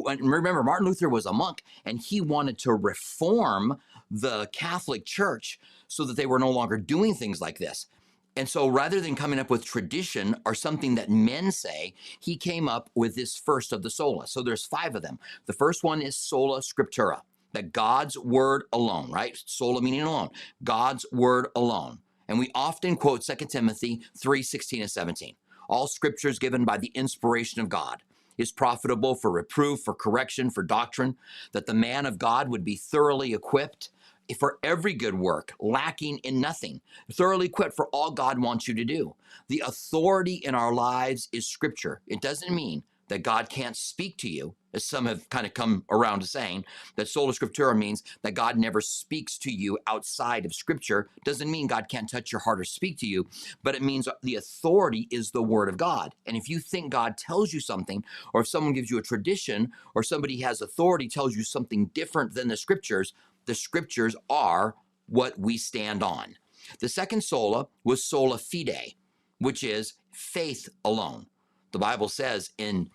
remember, Martin Luther was a monk and he wanted to reform the Catholic Church so that they were no longer doing things like this. And so rather than coming up with tradition or something that men say, he came up with this first of the sola. So there's five of them. The first one is sola scriptura, that God's word alone, right? Sola meaning alone, God's word alone. And we often quote 2 Timothy 3 16 and 17. All scripture is given by the inspiration of God, is profitable for reproof, for correction, for doctrine, that the man of God would be thoroughly equipped for every good work, lacking in nothing, thoroughly equipped for all God wants you to do. The authority in our lives is scripture. It doesn't mean that God can't speak to you, as some have kind of come around to saying that sola scriptura means that God never speaks to you outside of scripture. Doesn't mean God can't touch your heart or speak to you, but it means the authority is the word of God. And if you think God tells you something, or if someone gives you a tradition, or somebody has authority tells you something different than the scriptures, the scriptures are what we stand on. The second sola was sola fide, which is faith alone. The Bible says in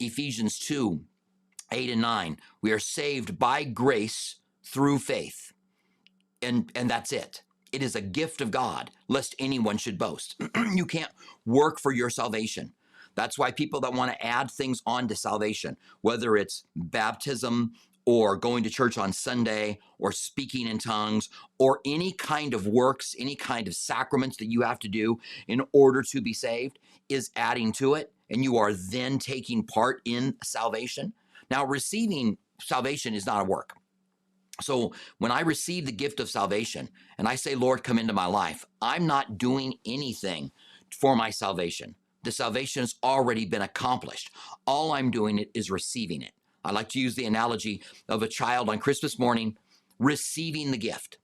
Ephesians 2 8 and 9, we are saved by grace through faith. And, and that's it. It is a gift of God, lest anyone should boast. you can't work for your salvation. That's why people that want to add things on to salvation, whether it's baptism, or going to church on Sunday or speaking in tongues or any kind of works, any kind of sacraments that you have to do in order to be saved is adding to it. And you are then taking part in salvation. Now, receiving salvation is not a work. So when I receive the gift of salvation and I say, Lord, come into my life, I'm not doing anything for my salvation. The salvation has already been accomplished. All I'm doing is receiving it. I like to use the analogy of a child on Christmas morning receiving the gift.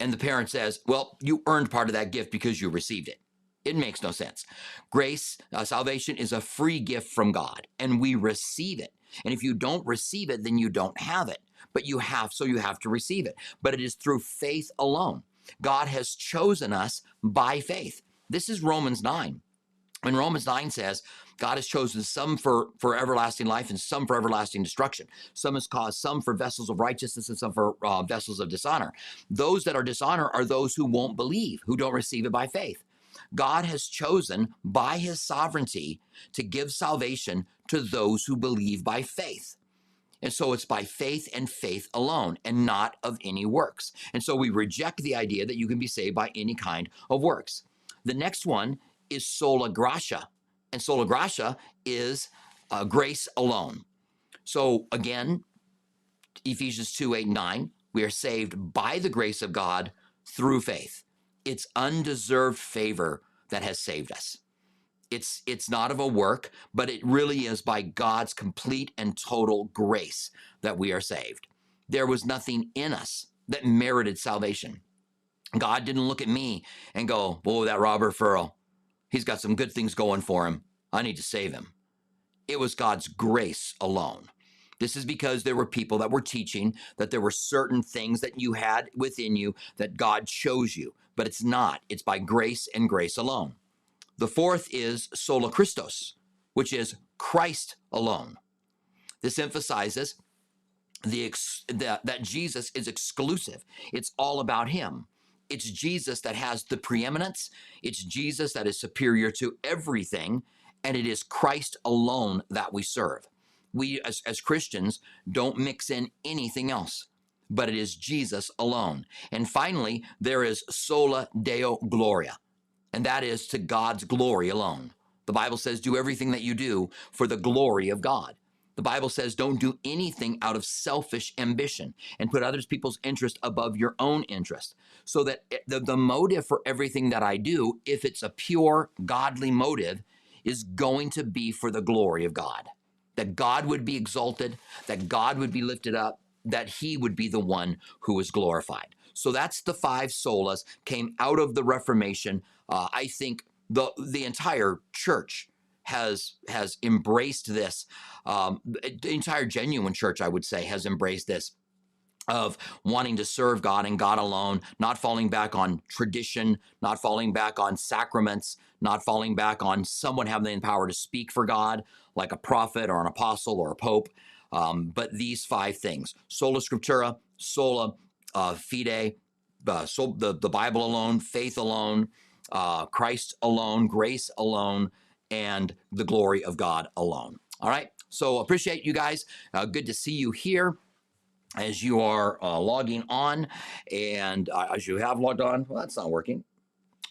And the parent says, Well, you earned part of that gift because you received it. It makes no sense. Grace, uh, salvation is a free gift from God, and we receive it. And if you don't receive it, then you don't have it. But you have, so you have to receive it. But it is through faith alone. God has chosen us by faith. This is Romans 9. When Romans 9 says, God has chosen some for, for everlasting life and some for everlasting destruction. Some has caused some for vessels of righteousness and some for uh, vessels of dishonor. Those that are dishonor are those who won't believe, who don't receive it by faith. God has chosen by his sovereignty to give salvation to those who believe by faith. And so it's by faith and faith alone and not of any works. And so we reject the idea that you can be saved by any kind of works. The next one is sola gratia and sola gratia is uh, grace alone. So again, Ephesians 2 8 9, we are saved by the grace of God through faith. It's undeserved favor that has saved us. It's, it's not of a work, but it really is by God's complete and total grace that we are saved. There was nothing in us that merited salvation. God didn't look at me and go, Whoa, that Robert Furrow, He's got some good things going for him. I need to save him. It was God's grace alone. This is because there were people that were teaching that there were certain things that you had within you that God chose you, but it's not. It's by grace and grace alone. The fourth is sola Christus, which is Christ alone. This emphasizes the, ex- that Jesus is exclusive. It's all about him. It's Jesus that has the preeminence. It's Jesus that is superior to everything. And it is Christ alone that we serve. We, as, as Christians, don't mix in anything else, but it is Jesus alone. And finally, there is sola deo gloria, and that is to God's glory alone. The Bible says, do everything that you do for the glory of God. The Bible says don't do anything out of selfish ambition and put others people's interest above your own interest. So that eh, the, the motive for everything that I do, if it's a pure godly motive, is going to be for the glory of God. That God would be exalted, that God would be lifted up, that he would be the one who was glorified. So that's the five solas came out of the Reformation. Uh, I think the the entire church has has embraced this. Um, the entire genuine church, I would say, has embraced this of wanting to serve God and God alone, not falling back on tradition, not falling back on sacraments, not falling back on someone having the power to speak for God, like a prophet or an apostle or a pope. Um, but these five things sola scriptura, sola uh, fide, uh, so the, the Bible alone, faith alone, uh, Christ alone, grace alone, and the glory of God alone. All right. So appreciate you guys. Uh, good to see you here as you are uh, logging on and uh, as you have logged on. Well, that's not working.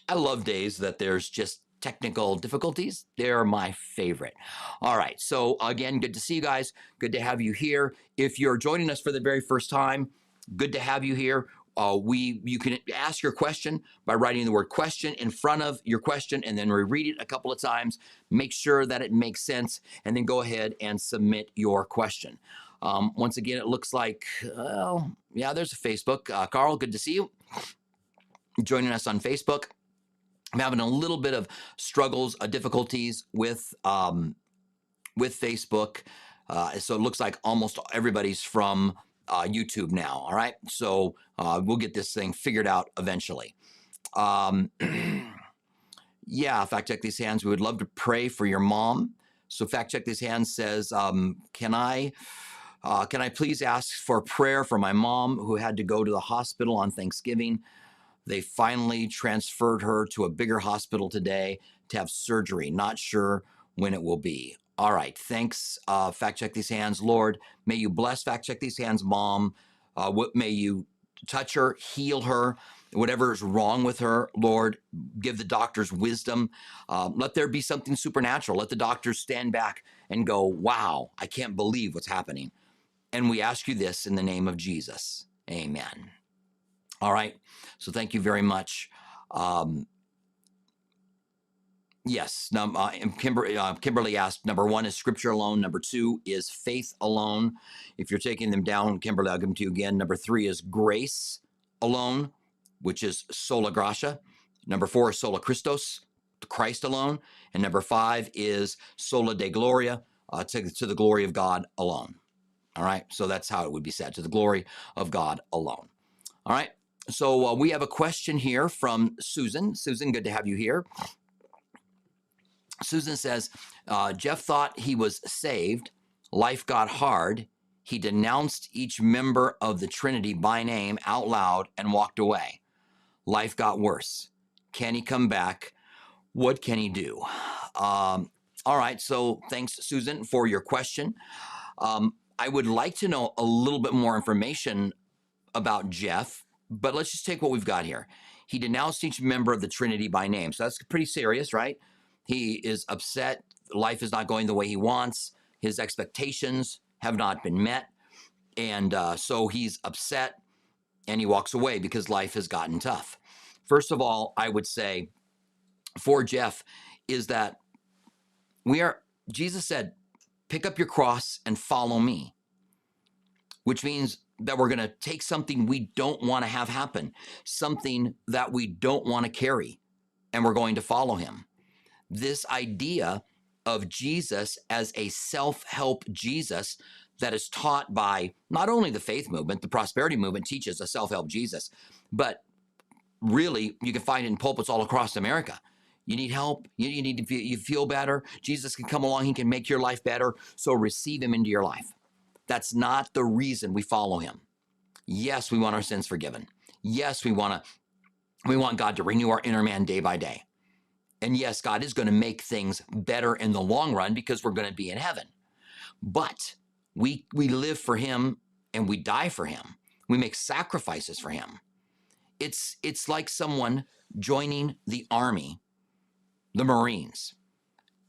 I love days that there's just technical difficulties. They're my favorite. All right. So again, good to see you guys. Good to have you here. If you're joining us for the very first time, good to have you here. Uh, we you can ask your question by writing the word question in front of your question and then reread it a couple of times make sure that it makes sense and then go ahead and submit your question um, once again it looks like well yeah there's a facebook uh, carl good to see you joining us on facebook i'm having a little bit of struggles uh, difficulties with um, with facebook uh, so it looks like almost everybody's from uh, YouTube now. All right. So uh, we'll get this thing figured out eventually. Um, yeah, fact check these hands. We would love to pray for your mom. So fact check these hands says, um, can I? Uh, can I please ask for prayer for my mom who had to go to the hospital on Thanksgiving? They finally transferred her to a bigger hospital today to have surgery. Not sure when it will be. All right. Thanks. Uh, fact check these hands, Lord. May you bless fact check these hands, mom. Uh, what may you touch her, heal her, whatever is wrong with her, Lord, give the doctors wisdom. Um, let there be something supernatural. Let the doctors stand back and go, wow, I can't believe what's happening. And we ask you this in the name of Jesus. Amen. All right. So thank you very much. Um, Yes. Uh, Kimber, uh, Kimberly asked number one is scripture alone. Number two is faith alone. If you're taking them down, Kimberly, I'll give them to you again. Number three is grace alone, which is sola gratia. Number four is sola Christus, Christ alone. And number five is sola de gloria, uh, to, to the glory of God alone. All right. So that's how it would be said to the glory of God alone. All right. So uh, we have a question here from Susan. Susan, good to have you here. Susan says, uh, Jeff thought he was saved. Life got hard. He denounced each member of the Trinity by name out loud and walked away. Life got worse. Can he come back? What can he do? Um, all right. So thanks, Susan, for your question. Um, I would like to know a little bit more information about Jeff, but let's just take what we've got here. He denounced each member of the Trinity by name. So that's pretty serious, right? He is upset. Life is not going the way he wants. His expectations have not been met. And uh, so he's upset and he walks away because life has gotten tough. First of all, I would say for Jeff is that we are, Jesus said, pick up your cross and follow me, which means that we're going to take something we don't want to have happen, something that we don't want to carry, and we're going to follow him this idea of Jesus as a self help Jesus that is taught by not only the faith movement, the prosperity movement teaches a self help Jesus, but really you can find it in pulpits all across America. You need help. You, need to feel, you feel better. Jesus can come along. He can make your life better. So receive him into your life. That's not the reason we follow him. Yes, we want our sins forgiven. Yes, we want to we want God to renew our inner man day by day. And yes, God is going to make things better in the long run because we're going to be in heaven. But we we live for him and we die for him. We make sacrifices for him. It's it's like someone joining the army, the Marines.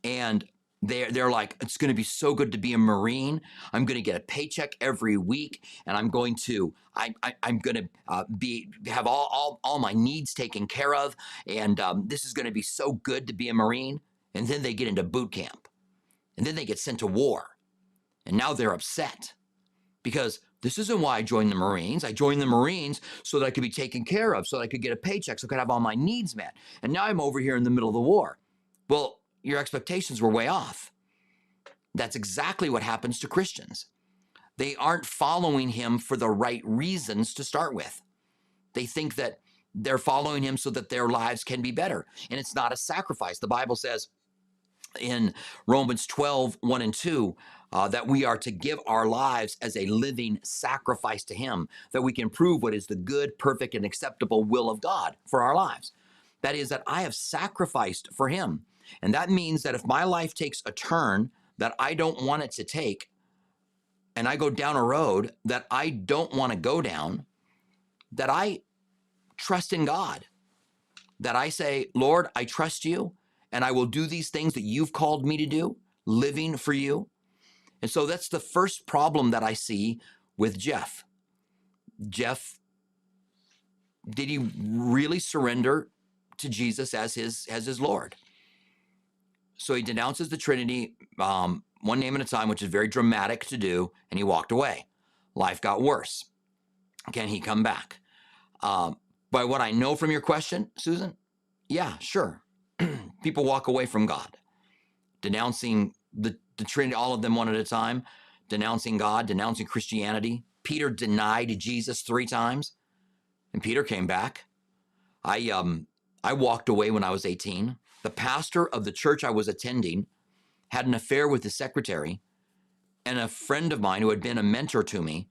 And they're, they're like, it's going to be so good to be a Marine. I'm going to get a paycheck every week, and I'm going to, I, I, am going to uh, be have all, all, all my needs taken care of, and um, this is going to be so good to be a Marine. And then they get into boot camp, and then they get sent to war, and now they're upset because this isn't why I joined the Marines. I joined the Marines so that I could be taken care of, so that I could get a paycheck, so I could have all my needs met. And now I'm over here in the middle of the war. Well, your expectations were way off. That's exactly what happens to Christians. They aren't following him for the right reasons to start with. They think that they're following him so that their lives can be better. And it's not a sacrifice. The Bible says in Romans 12, 1 and 2, uh, that we are to give our lives as a living sacrifice to Him, that we can prove what is the good, perfect, and acceptable will of God for our lives. That is, that I have sacrificed for Him. And that means that if my life takes a turn that I don't want it to take, and I go down a road that I don't want to go down, that I trust in God, that I say, Lord, I trust you, and I will do these things that you've called me to do, living for you. And so that's the first problem that I see with Jeff. Jeff, did he really surrender to Jesus as his as his Lord? So he denounces the Trinity um, one name at a time, which is very dramatic to do, and he walked away. Life got worse. Can he come back? Um, by what I know from your question, Susan, yeah, sure. People walk away from God, denouncing the, the Trinity, all of them one at a time, denouncing God, denouncing Christianity. Peter denied Jesus three times, and Peter came back. I um I walked away when I was 18. The pastor of the church I was attending had an affair with the secretary, and a friend of mine who had been a mentor to me,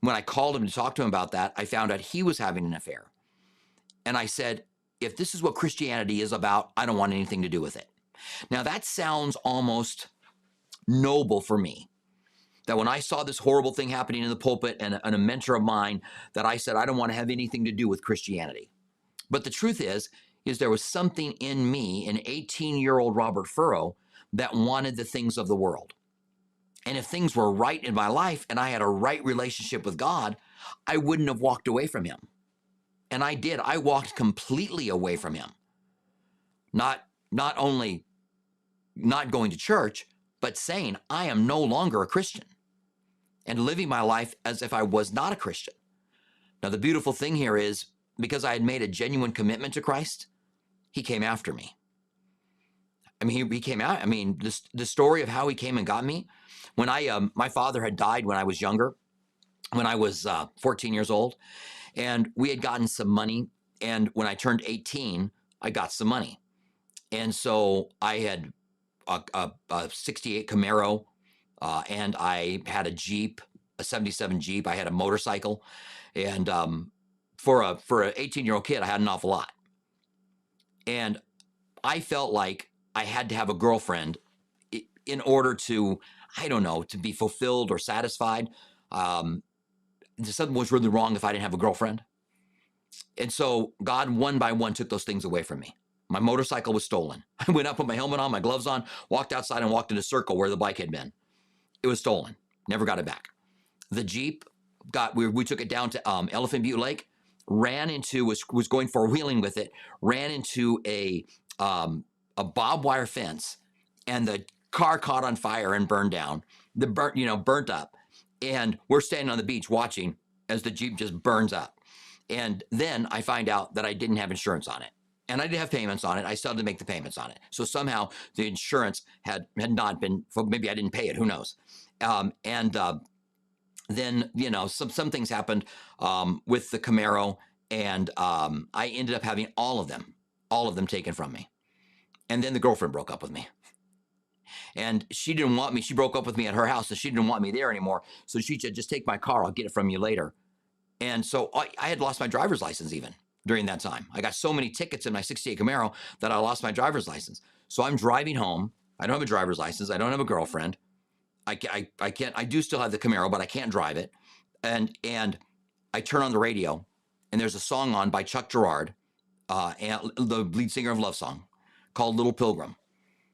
when I called him to talk to him about that, I found out he was having an affair. And I said, if this is what Christianity is about, I don't want anything to do with it. Now, that sounds almost noble for me. That when I saw this horrible thing happening in the pulpit and, and a mentor of mine, that I said, I don't want to have anything to do with Christianity. But the truth is, is there was something in me, an 18 year old Robert Furrow, that wanted the things of the world. And if things were right in my life and I had a right relationship with God, I wouldn't have walked away from Him. And I did. I walked completely away from Him. Not, not only not going to church, but saying, I am no longer a Christian and living my life as if I was not a Christian. Now, the beautiful thing here is because I had made a genuine commitment to Christ, He came after me. I mean, he, he came out. I mean, the, the story of how he came and got me. When I, um, my father had died when I was younger, when I was uh, 14 years old, and we had gotten some money. And when I turned 18, I got some money. And so I had a, a, a 68 Camaro, uh, and I had a Jeep, a 77 Jeep. I had a motorcycle. And um, for a for an 18 year old kid, I had an awful lot. And I felt like I had to have a girlfriend in order to, I don't know, to be fulfilled or satisfied. Um, something was really wrong if I didn't have a girlfriend. And so God, one by one, took those things away from me. My motorcycle was stolen. I went up, put my helmet on, my gloves on, walked outside, and walked in a circle where the bike had been. It was stolen. Never got it back. The Jeep got, we, we took it down to um, Elephant Butte Lake, ran into, was, was going four wheeling with it, ran into a um, a barbed wire fence and the car caught on fire and burned down. The burnt, you know, burnt up. And we're standing on the beach watching as the Jeep just burns up. And then I find out that I didn't have insurance on it. And I did have payments on it. I still had to make the payments on it. So somehow the insurance had had not been, maybe I didn't pay it, who knows. Um, and uh, then, you know, some, some things happened um, with the Camaro and um, I ended up having all of them, all of them taken from me. And then the girlfriend broke up with me. And she didn't want me. She broke up with me at her house, so she didn't want me there anymore. So she said, just take my car. I'll get it from you later. And so I, I had lost my driver's license even during that time. I got so many tickets in my 68 Camaro that I lost my driver's license. So I'm driving home. I don't have a driver's license. I don't have a girlfriend. I, I, I can't, I do still have the Camaro, but I can't drive it. And, and I turn on the radio and there's a song on by Chuck Girard, uh, and the lead singer of Love Song called Little Pilgrim.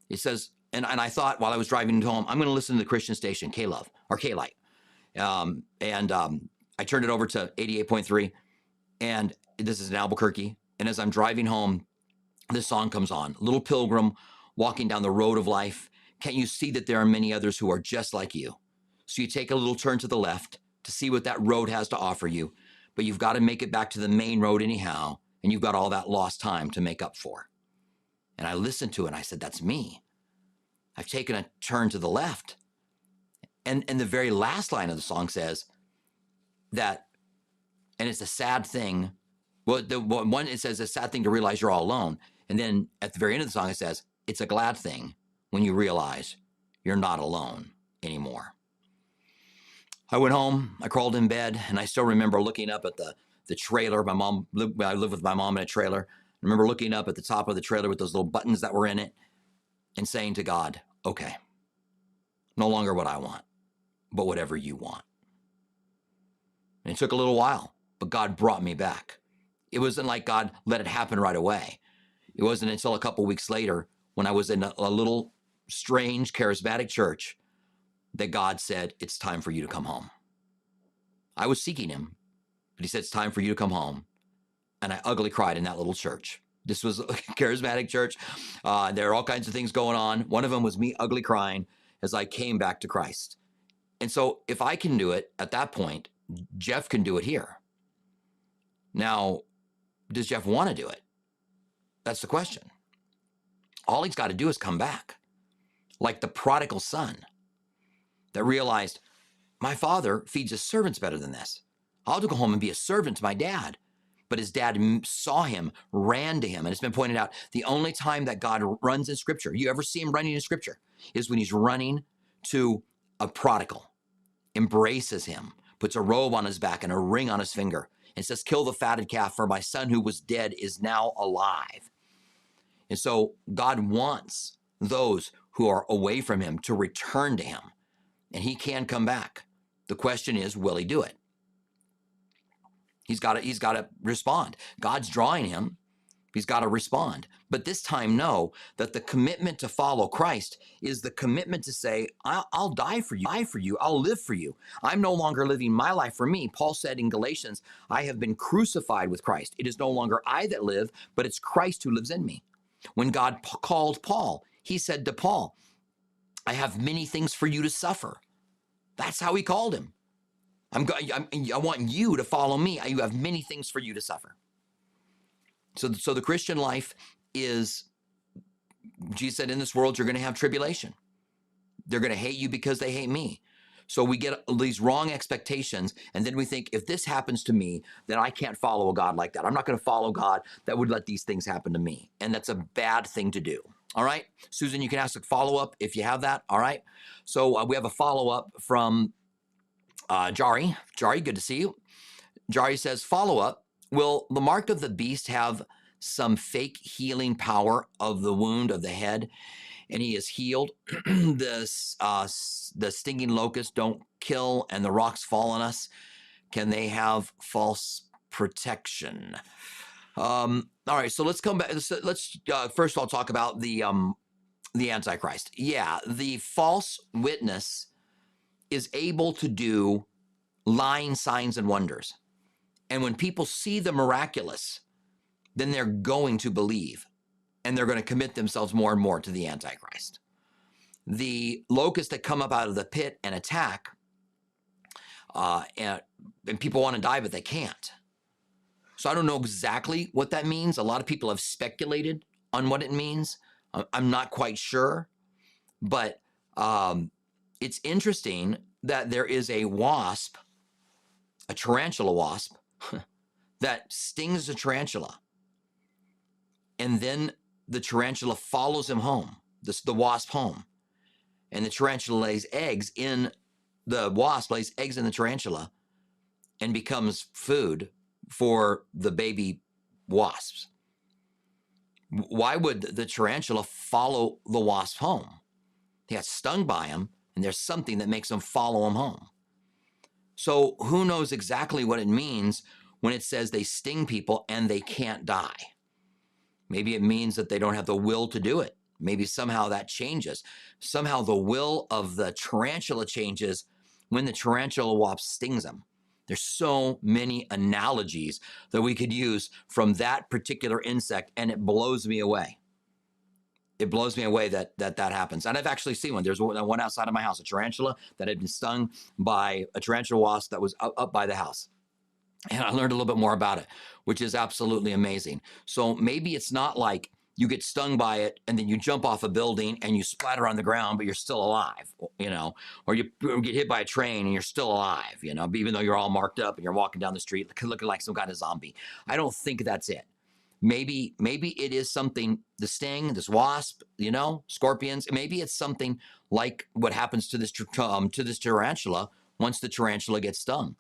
It says, and, and I thought while I was driving home, I'm going to listen to the Christian station, K Love or K Light. Um, and um, I turned it over to 88.3, and this is in Albuquerque. And as I'm driving home, this song comes on Little Pilgrim, walking down the road of life. Can't you see that there are many others who are just like you? So you take a little turn to the left to see what that road has to offer you, but you've got to make it back to the main road anyhow, and you've got all that lost time to make up for. And I listened to it and I said, That's me. I've taken a turn to the left. And, and the very last line of the song says that, and it's a sad thing. Well, the one, it says a sad thing to realize you're all alone. And then at the very end of the song, it says, It's a glad thing when you realize you're not alone anymore. I went home, I crawled in bed, and I still remember looking up at the, the trailer. My mom, I lived with my mom in a trailer. I remember looking up at the top of the trailer with those little buttons that were in it and saying to God, okay, no longer what I want, but whatever you want. And it took a little while, but God brought me back. It wasn't like God let it happen right away. It wasn't until a couple weeks later when I was in a, a little strange charismatic church that God said, It's time for you to come home. I was seeking him, but he said, It's time for you to come home. And I ugly cried in that little church. This was a charismatic church. Uh, there are all kinds of things going on. One of them was me ugly crying as I came back to Christ. And so, if I can do it at that point, Jeff can do it here. Now, does Jeff want to do it? That's the question. All he's got to do is come back, like the prodigal son that realized my father feeds his servants better than this. I'll go home and be a servant to my dad. But his dad saw him, ran to him. And it's been pointed out the only time that God runs in scripture, you ever see him running in scripture, is when he's running to a prodigal, embraces him, puts a robe on his back and a ring on his finger, and says, Kill the fatted calf, for my son who was dead is now alive. And so God wants those who are away from him to return to him, and he can come back. The question is, will he do it? He's got he's got to respond. God's drawing him. He's got to respond. But this time, know that the commitment to follow Christ is the commitment to say, I'll, I'll, die for you, die for you, I'll live for you. I'm no longer living my life for me. Paul said in Galatians, I have been crucified with Christ. It is no longer I that live, but it's Christ who lives in me. When God p- called Paul, he said to Paul, I have many things for you to suffer. That's how he called him. I'm, I'm, i want you to follow me. You have many things for you to suffer. So, so the Christian life is, Jesus said, in this world, you're going to have tribulation. They're going to hate you because they hate me. So we get these wrong expectations, and then we think if this happens to me, then I can't follow a God like that. I'm not going to follow God that would let these things happen to me. And that's a bad thing to do. All right. Susan, you can ask a follow up if you have that. All right. So uh, we have a follow up from uh, Jari. Jari, good to see you. Jari says, follow up. Will the mark of the beast have some fake healing power of the wound of the head? And he is healed. the, uh, the stinging locusts don't kill and the rocks fall on us. Can they have false protection? Um, all right, so let's come back. Let's, let's uh, first of all talk about the um, the Antichrist. Yeah, the false witness is able to do lying signs and wonders. And when people see the miraculous, then they're going to believe and they're going to commit themselves more and more to the Antichrist. The locusts that come up out of the pit and attack, uh, and, and people want to die, but they can't. So I don't know exactly what that means. A lot of people have speculated on what it means. I'm not quite sure, but um, it's interesting that there is a wasp, a tarantula wasp, that stings a tarantula. And then the tarantula follows him home, this, the wasp home. And the tarantula lays eggs in, the wasp lays eggs in the tarantula and becomes food for the baby wasps. Why would the tarantula follow the wasp home? He got stung by him and there's something that makes them follow him home. So who knows exactly what it means when it says they sting people and they can't die? Maybe it means that they don't have the will to do it. Maybe somehow that changes. Somehow the will of the tarantula changes when the tarantula wasp stings them. There's so many analogies that we could use from that particular insect, and it blows me away it blows me away that that that happens. And I've actually seen one. There's one outside of my house, a tarantula that had been stung by a tarantula wasp that was up, up by the house. And I learned a little bit more about it, which is absolutely amazing. So maybe it's not like you get stung by it and then you jump off a building and you splatter on the ground, but you're still alive, you know, or you get hit by a train and you're still alive, you know, even though you're all marked up and you're walking down the street looking like some kind of zombie. I don't think that's it. Maybe maybe it is something the sting this wasp you know scorpions maybe it's something like what happens to this um, to this tarantula once the tarantula gets stung.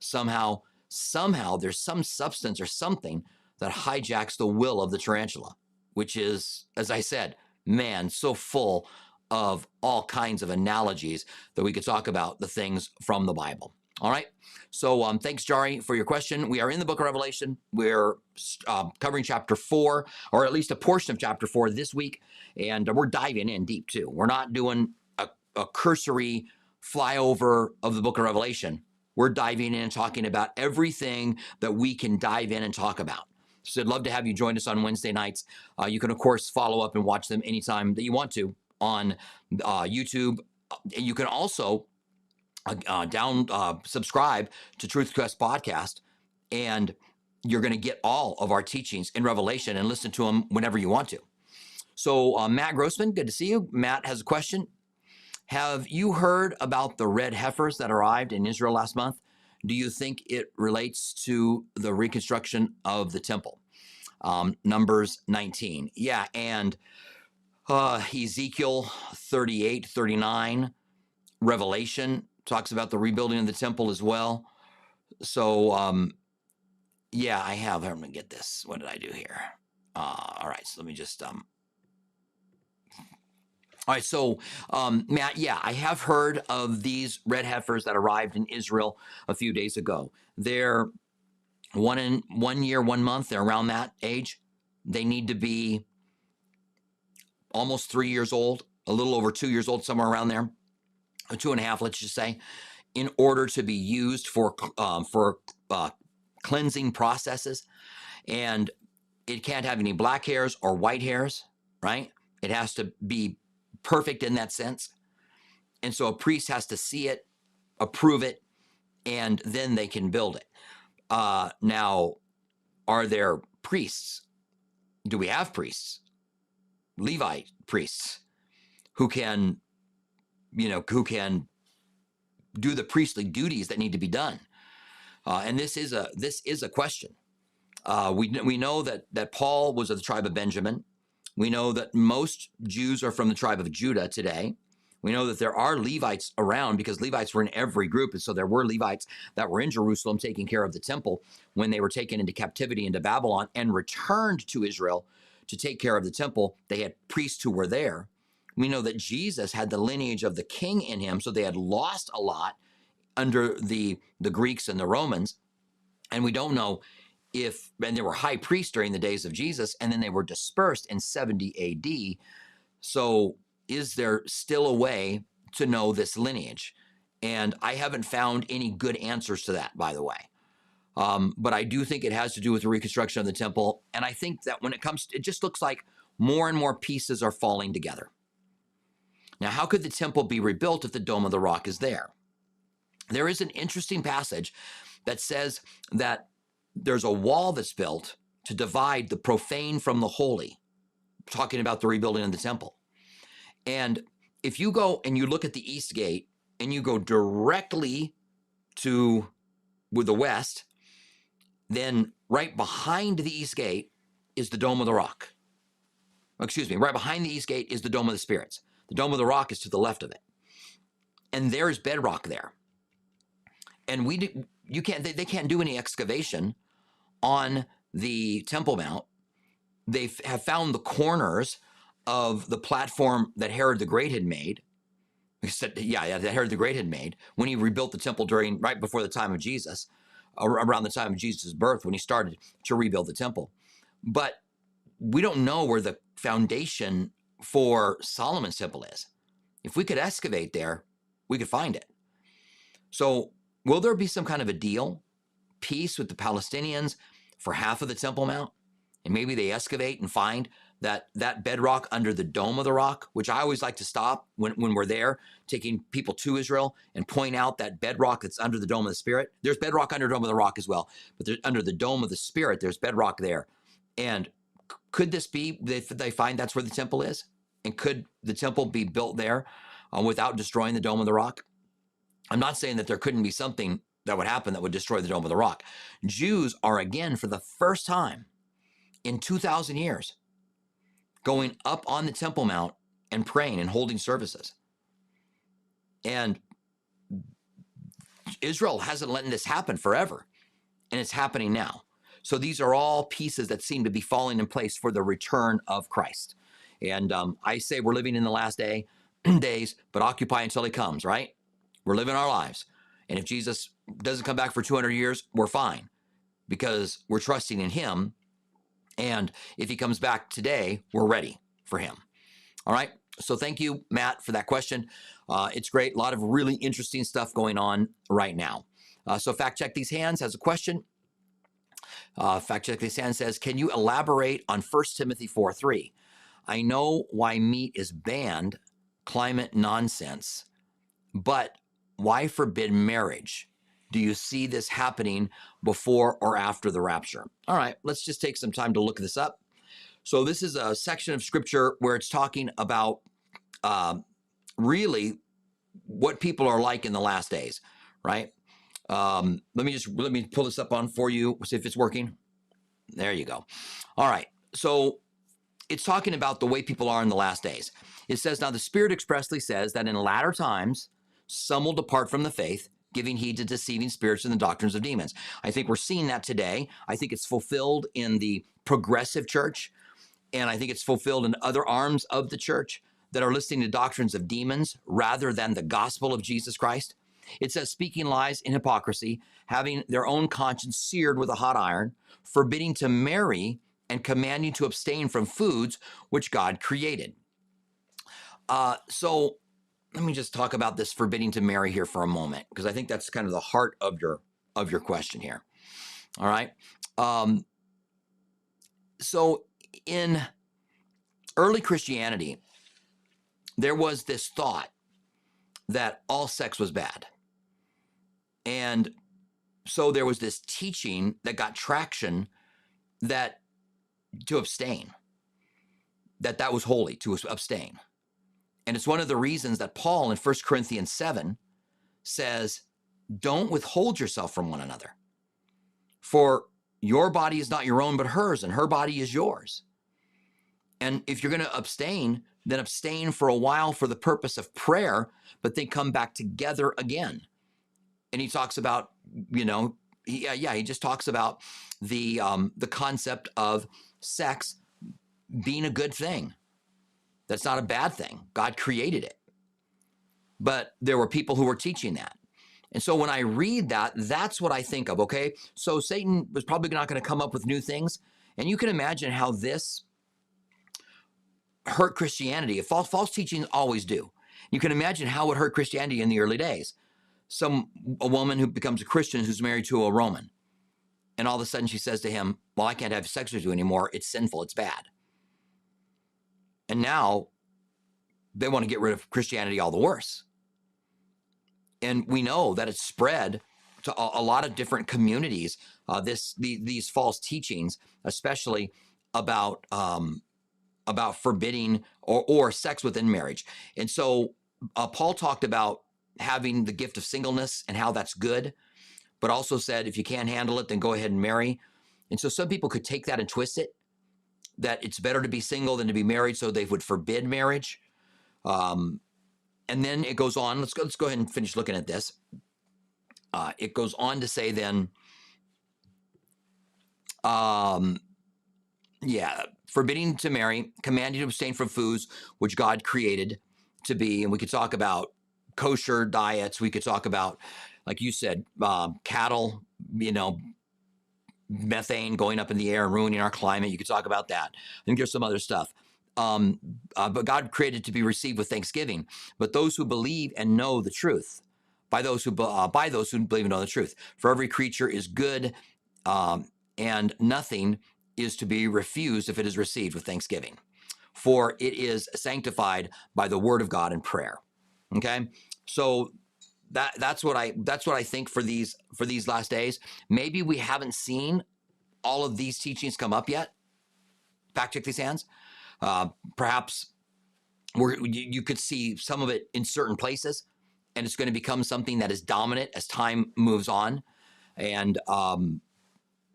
Somehow somehow there's some substance or something that hijacks the will of the tarantula which is as i said man so full of all kinds of analogies that we could talk about the things from the bible all right. So um, thanks, Jari, for your question. We are in the book of Revelation. We're uh, covering chapter four, or at least a portion of chapter four this week. And uh, we're diving in deep too. We're not doing a, a cursory flyover of the book of Revelation. We're diving in and talking about everything that we can dive in and talk about. So I'd love to have you join us on Wednesday nights. Uh, you can, of course, follow up and watch them anytime that you want to on uh, YouTube. You can also uh, uh, down uh, subscribe to Truth Quest podcast, and you're going to get all of our teachings in Revelation and listen to them whenever you want to. So, uh, Matt Grossman, good to see you. Matt has a question. Have you heard about the red heifers that arrived in Israel last month? Do you think it relates to the reconstruction of the temple? Um, Numbers 19. Yeah, and uh, Ezekiel 38, 39, Revelation talks about the rebuilding of the temple as well. So, um, yeah, I have. I'm gonna get this. What did I do here? Uh, all right, so let me just um. All right, so um, Matt, yeah, I have heard of these red heifers that arrived in Israel a few days ago. They're one in one year, one month. They're around that age. They need to be almost three years old, a little over two years old, somewhere around there two and a half, let's just say, in order to be used for um, for uh, cleansing processes, and it can't have any black hairs or white hairs, right? It has to be perfect in that sense, and so a priest has to see it, approve it, and then they can build it. Uh, now, are there priests? Do we have priests? Levite priests who can you know, who can do the priestly duties that need to be done. Uh, and this is a this is a question. Uh, we we know that that Paul was of the tribe of Benjamin. We know that most Jews are from the tribe of Judah today. We know that there are Levites around because Levites were in every group, and so there were Levites that were in Jerusalem taking care of the temple when they were taken into captivity into Babylon and returned to Israel to take care of the temple. They had priests who were there. We know that Jesus had the lineage of the king in him, so they had lost a lot under the the Greeks and the Romans. And we don't know if and there were high priests during the days of Jesus, and then they were dispersed in 70 AD. So is there still a way to know this lineage? And I haven't found any good answers to that, by the way. Um, but I do think it has to do with the reconstruction of the temple. And I think that when it comes, to, it just looks like more and more pieces are falling together. Now, how could the temple be rebuilt if the Dome of the Rock is there? There is an interesting passage that says that there's a wall that's built to divide the profane from the holy, talking about the rebuilding of the temple. And if you go and you look at the east gate and you go directly to with the west, then right behind the east gate is the Dome of the Rock. Excuse me, right behind the east gate is the Dome of the Spirits. The Dome of the Rock is to the left of it. And there's bedrock there. And we do, you can't they, they can't do any excavation on the Temple Mount. They have found the corners of the platform that Herod the Great had made. Yeah, yeah, that Herod the Great had made when he rebuilt the temple during right before the time of Jesus, around the time of Jesus' birth, when he started to rebuild the temple. But we don't know where the foundation for Solomon's temple is. If we could excavate there, we could find it. So, will there be some kind of a deal, peace with the Palestinians for half of the Temple Mount? And maybe they excavate and find that that bedrock under the dome of the rock, which I always like to stop when, when we're there, taking people to Israel and point out that bedrock that's under the dome of the Spirit. There's bedrock under the dome of the rock as well, but under the dome of the Spirit, there's bedrock there. And could this be that they find that's where the temple is? And could the temple be built there uh, without destroying the Dome of the Rock? I'm not saying that there couldn't be something that would happen that would destroy the Dome of the Rock. Jews are again, for the first time in 2,000 years going up on the Temple Mount and praying and holding services. And Israel hasn't letting this happen forever, and it's happening now. So these are all pieces that seem to be falling in place for the return of Christ. And um, I say we're living in the last day days, but occupy until he comes. Right? We're living our lives, and if Jesus doesn't come back for 200 years, we're fine because we're trusting in him. And if he comes back today, we're ready for him. All right. So thank you, Matt, for that question. Uh, it's great. A lot of really interesting stuff going on right now. Uh, so fact check these hands has a question. Uh, fact check these hands says, can you elaborate on 1 Timothy 4 3? I know why meat is banned, climate nonsense, but why forbid marriage? Do you see this happening before or after the rapture? All right, let's just take some time to look this up. So, this is a section of scripture where it's talking about uh, really what people are like in the last days, right? Um, let me just let me pull this up on for you, see if it's working. There you go. All right. So it's talking about the way people are in the last days. It says, Now the Spirit expressly says that in latter times, some will depart from the faith, giving heed to deceiving spirits and the doctrines of demons. I think we're seeing that today. I think it's fulfilled in the progressive church, and I think it's fulfilled in other arms of the church that are listening to doctrines of demons rather than the gospel of Jesus Christ. It says, speaking lies in hypocrisy, having their own conscience seared with a hot iron, forbidding to marry, and commanding to abstain from foods which God created. Uh, so let me just talk about this forbidding to marry here for a moment, because I think that's kind of the heart of your of your question here. All right. Um, so in early Christianity, there was this thought that all sex was bad. And so there was this teaching that got traction that to abstain, that that was holy, to abstain. And it's one of the reasons that Paul in 1 Corinthians 7 says, Don't withhold yourself from one another. For your body is not your own, but hers, and her body is yours. And if you're going to abstain, then abstain for a while for the purpose of prayer, but then come back together again. And he talks about, you know, he, uh, yeah, he just talks about the um, the concept of sex being a good thing. That's not a bad thing. God created it. But there were people who were teaching that. And so when I read that, that's what I think of, okay? So Satan was probably not going to come up with new things. And you can imagine how this hurt Christianity. False, false teachings always do. You can imagine how it hurt Christianity in the early days. Some a woman who becomes a Christian who's married to a Roman, and all of a sudden she says to him, "Well, I can't have sex with you anymore. It's sinful. It's bad." And now they want to get rid of Christianity all the worse. And we know that it's spread to a, a lot of different communities. Uh, this the, these false teachings, especially about um, about forbidding or, or sex within marriage. And so uh, Paul talked about having the gift of singleness and how that's good, but also said if you can't handle it, then go ahead and marry. And so some people could take that and twist it that it's better to be single than to be married, so they would forbid marriage. Um, and then it goes on. Let's go. Let's go ahead and finish looking at this. Uh, it goes on to say then, um, yeah, forbidding to marry, commanding to abstain from foods which God created to be. And we could talk about kosher diets. We could talk about, like you said, uh, cattle, you know, methane going up in the air and ruining our climate. You could talk about that. I think there's some other stuff. Um, uh, but God created to be received with thanksgiving. But those who believe and know the truth, by those who uh, by those who believe and know the truth, for every creature is good, um, and nothing is to be refused if it is received with thanksgiving, for it is sanctified by the word of God and prayer. Okay, so that that's what I that's what I think for these for these last days. Maybe we haven't seen all of these teachings come up yet. Fact check these hands. Uh, perhaps you could see some of it in certain places, and it's going to become something that is dominant as time moves on. And um,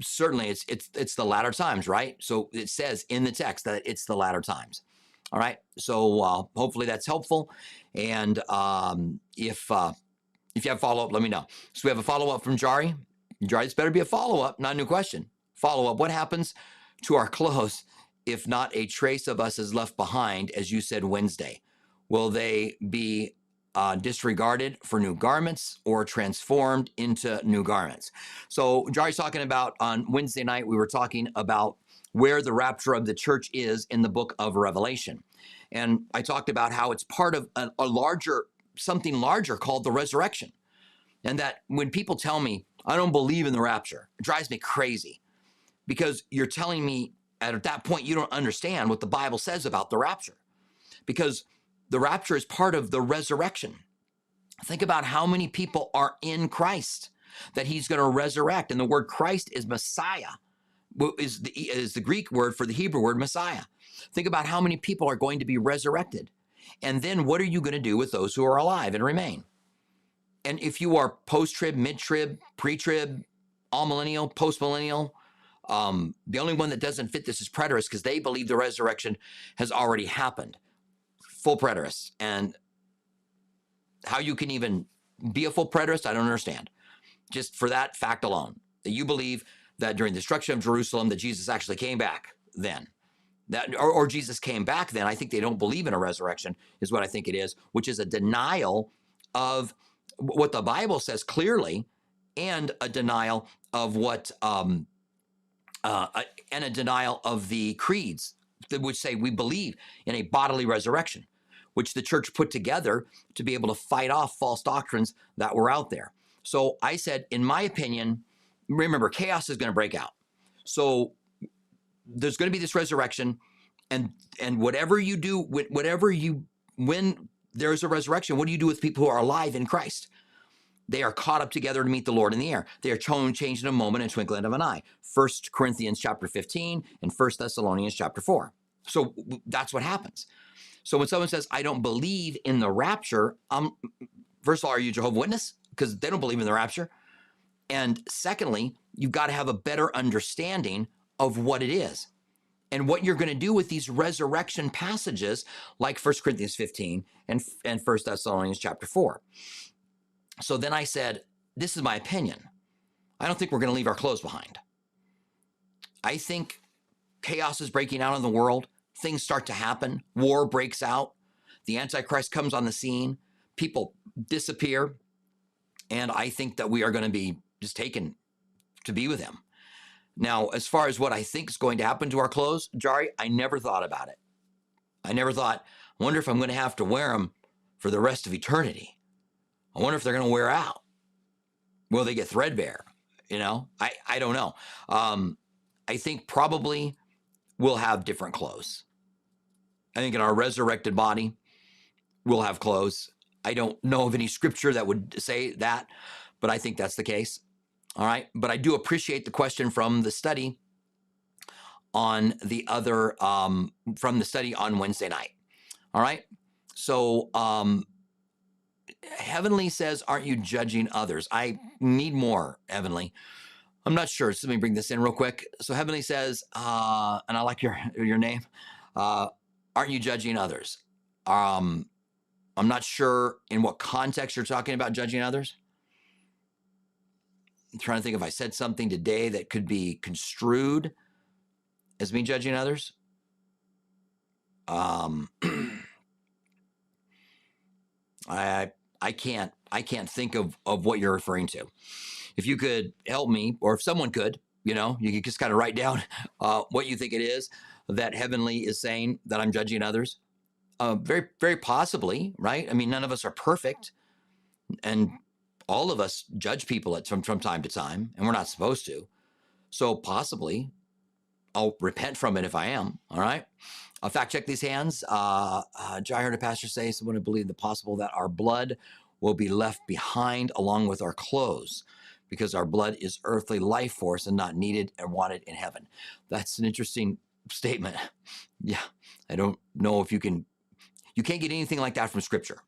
certainly it's it's it's the latter times, right? So it says in the text that it's the latter times. All right. So uh, hopefully that's helpful. And um, if uh, if you have follow up, let me know. So we have a follow up from Jari. Jari, this better be a follow up, not a new question. Follow up. What happens to our clothes if not a trace of us is left behind, as you said Wednesday? Will they be uh, disregarded for new garments or transformed into new garments? So Jari's talking about on Wednesday night, we were talking about where the rapture of the church is in the book of Revelation. And I talked about how it's part of a, a larger, something larger called the resurrection. And that when people tell me, I don't believe in the rapture, it drives me crazy because you're telling me at that point you don't understand what the Bible says about the rapture. Because the rapture is part of the resurrection. Think about how many people are in Christ that he's going to resurrect. And the word Christ is Messiah, is the, is the Greek word for the Hebrew word Messiah. Think about how many people are going to be resurrected. And then what are you going to do with those who are alive and remain? And if you are post trib, mid trib, pre trib, amillennial, post millennial, um, the only one that doesn't fit this is preterists because they believe the resurrection has already happened. Full preterists. And how you can even be a full preterist, I don't understand. Just for that fact alone, that you believe that during the destruction of Jerusalem, that Jesus actually came back then. That, or, or Jesus came back then. I think they don't believe in a resurrection, is what I think it is, which is a denial of what the Bible says clearly and a denial of what um, uh, and a denial of the creeds that would say we believe in a bodily resurrection, which the church put together to be able to fight off false doctrines that were out there. So I said, in my opinion, remember, chaos is going to break out. So there's going to be this resurrection, and and whatever you do, whatever you when there's a resurrection, what do you do with people who are alive in Christ? They are caught up together to meet the Lord in the air. They are changed in a moment and twinkling of an eye. First Corinthians chapter 15 and First Thessalonians chapter 4. So that's what happens. So when someone says, I don't believe in the rapture, um, first of all, are you Jehovah Witness? Because they don't believe in the rapture. And secondly, you've got to have a better understanding of what it is and what you're going to do with these resurrection passages like 1 Corinthians 15 and, and 1 Thessalonians chapter 4. So then I said, This is my opinion. I don't think we're going to leave our clothes behind. I think chaos is breaking out in the world. Things start to happen. War breaks out. The Antichrist comes on the scene. People disappear. And I think that we are going to be just taken to be with him. Now, as far as what I think is going to happen to our clothes, Jari, I never thought about it. I never thought, I wonder if I'm going to have to wear them for the rest of eternity. I wonder if they're going to wear out. Will they get threadbare? You know, I, I don't know. Um, I think probably we'll have different clothes. I think in our resurrected body, we'll have clothes. I don't know of any scripture that would say that, but I think that's the case. All right. But I do appreciate the question from the study on the other, um, from the study on Wednesday night. All right. So, um, Heavenly says, Aren't you judging others? I need more, Heavenly. I'm not sure. So let me bring this in real quick. So Heavenly says, uh, and I like your your name. Uh, aren't you judging others? Um, I'm not sure in what context you're talking about judging others. I'm trying to think if I said something today that could be construed as me judging others. Um, I I can't I can't think of of what you're referring to. If you could help me, or if someone could, you know, you could just kind of write down uh, what you think it is that Heavenly is saying that I'm judging others. Uh, very very possibly, right? I mean, none of us are perfect, and all of us judge people at from from time to time, and we're not supposed to. So possibly, I'll repent from it if I am. All right. I'll fact check these hands. Uh, uh, I heard a pastor say, someone who believed the possible that our blood will be left behind along with our clothes because our blood is earthly life force and not needed and wanted in heaven. That's an interesting statement. Yeah. I don't know if you can, you can't get anything like that from scripture.